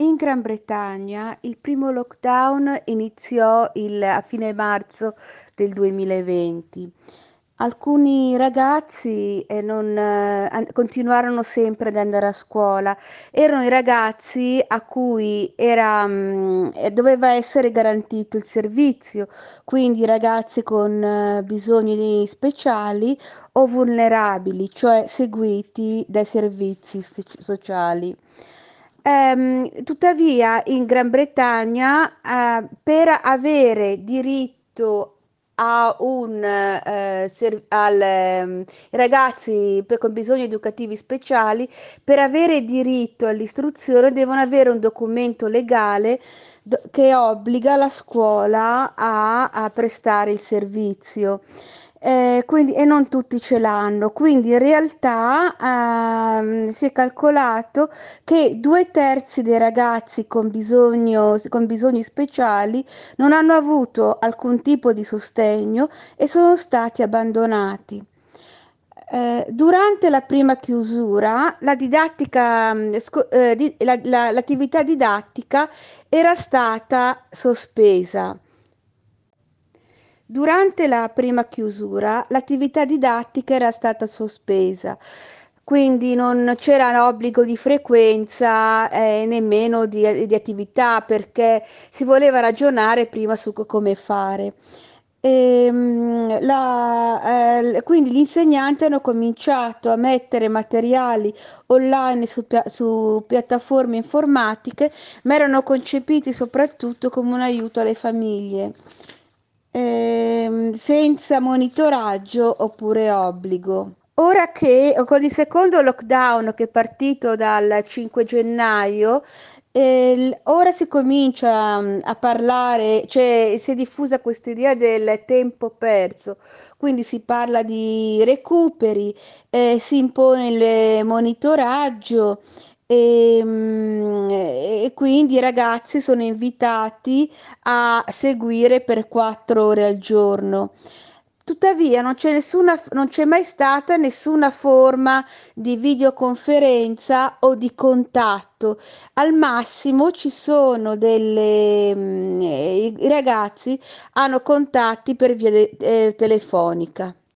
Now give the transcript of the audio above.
In Gran Bretagna il primo lockdown iniziò il, a fine marzo del 2020. Alcuni ragazzi eh, non, eh, continuarono sempre ad andare a scuola. Erano i ragazzi a cui era, mh, mm, doveva essere garantito il servizio, quindi ragazzi con eh, bisogni speciali o vulnerabili, cioè seguiti dai servizi sociali. Ehm, tuttavia in Gran Bretagna, eh, per avere diritto a un, eh, ser- al, ehm, ragazzi per- con bisogni educativi speciali, per avere diritto all'istruzione devono avere un documento legale do- che obbliga la scuola a, a prestare il servizio eh, quindi, e non tutti ce l'hanno. Quindi in realtà ehm, si è calcolato che due terzi dei ragazzi con, bisogno, con bisogni speciali non hanno avuto alcun tipo di sostegno e sono stati abbandonati. Eh, durante la prima chiusura, la didattica, mm, eh, la, la, l'attività didattica era stata sospesa. Durante la prima chiusura l'attività didattica era stata sospesa, quindi non c'era obbligo di frequenza e eh, nemmeno di, di, attività perché si voleva ragionare prima su come fare. E, ehm, la, eh, quindi gli insegnanti hanno cominciato a mettere materiali online su, su piattaforme informatiche, ma erano concepiti soprattutto come un aiuto alle famiglie ehm, senza monitoraggio oppure obbligo. Ora che con il secondo lockdown che è partito dal 5 gennaio, eh, ora si comincia mm, a parlare, cioè si è diffusa questa idea del tempo perso, quindi si parla di recuperi, eh, si impone il monitoraggio e, ehm, e quindi i ragazzi sono invitati a seguire per quattro ore al giorno. Tuttavia non c'è, nessuna, non c'è mai stata nessuna forma di videoconferenza o di contatto. Al massimo ci sono delle... Mm, i ragazzi hanno contatti per via de, eh, telefonica.